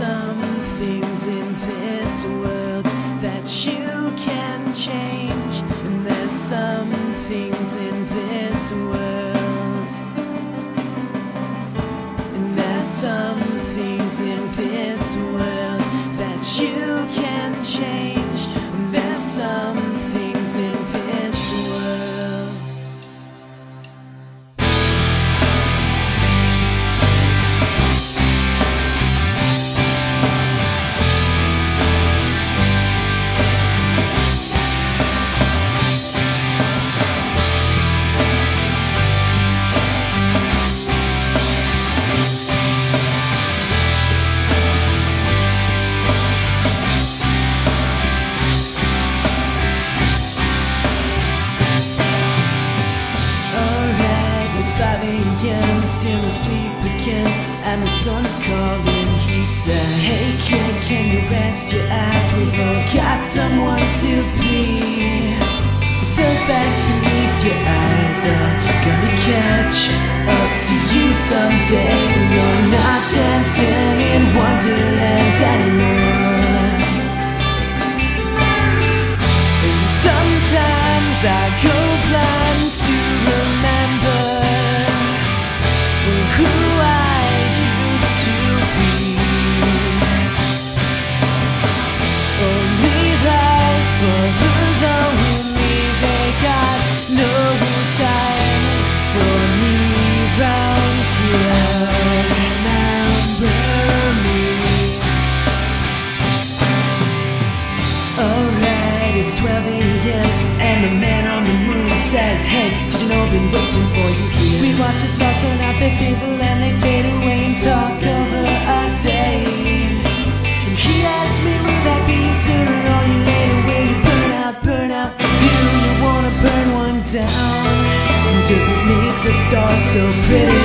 some things in this world that you can change, Still asleep again, and the sun's calling. He said, Hey kid, can you rest your eyes? We've all got someone to please. Those bags beneath your eyes are gonna catch up to you someday. You're not dancing did you know I've been waiting for you here? We watch the stars burn out, they fizzle and they fade away and talk over our day. And he asked me, will that be sooner or you later? Will you burn out, burn out? Do you wanna burn one down? Does it make the stars so pretty?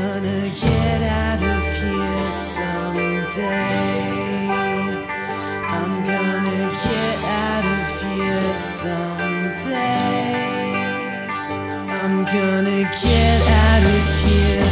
Gonna get out of here someday. I'm gonna get out of here someday. I'm gonna get out of here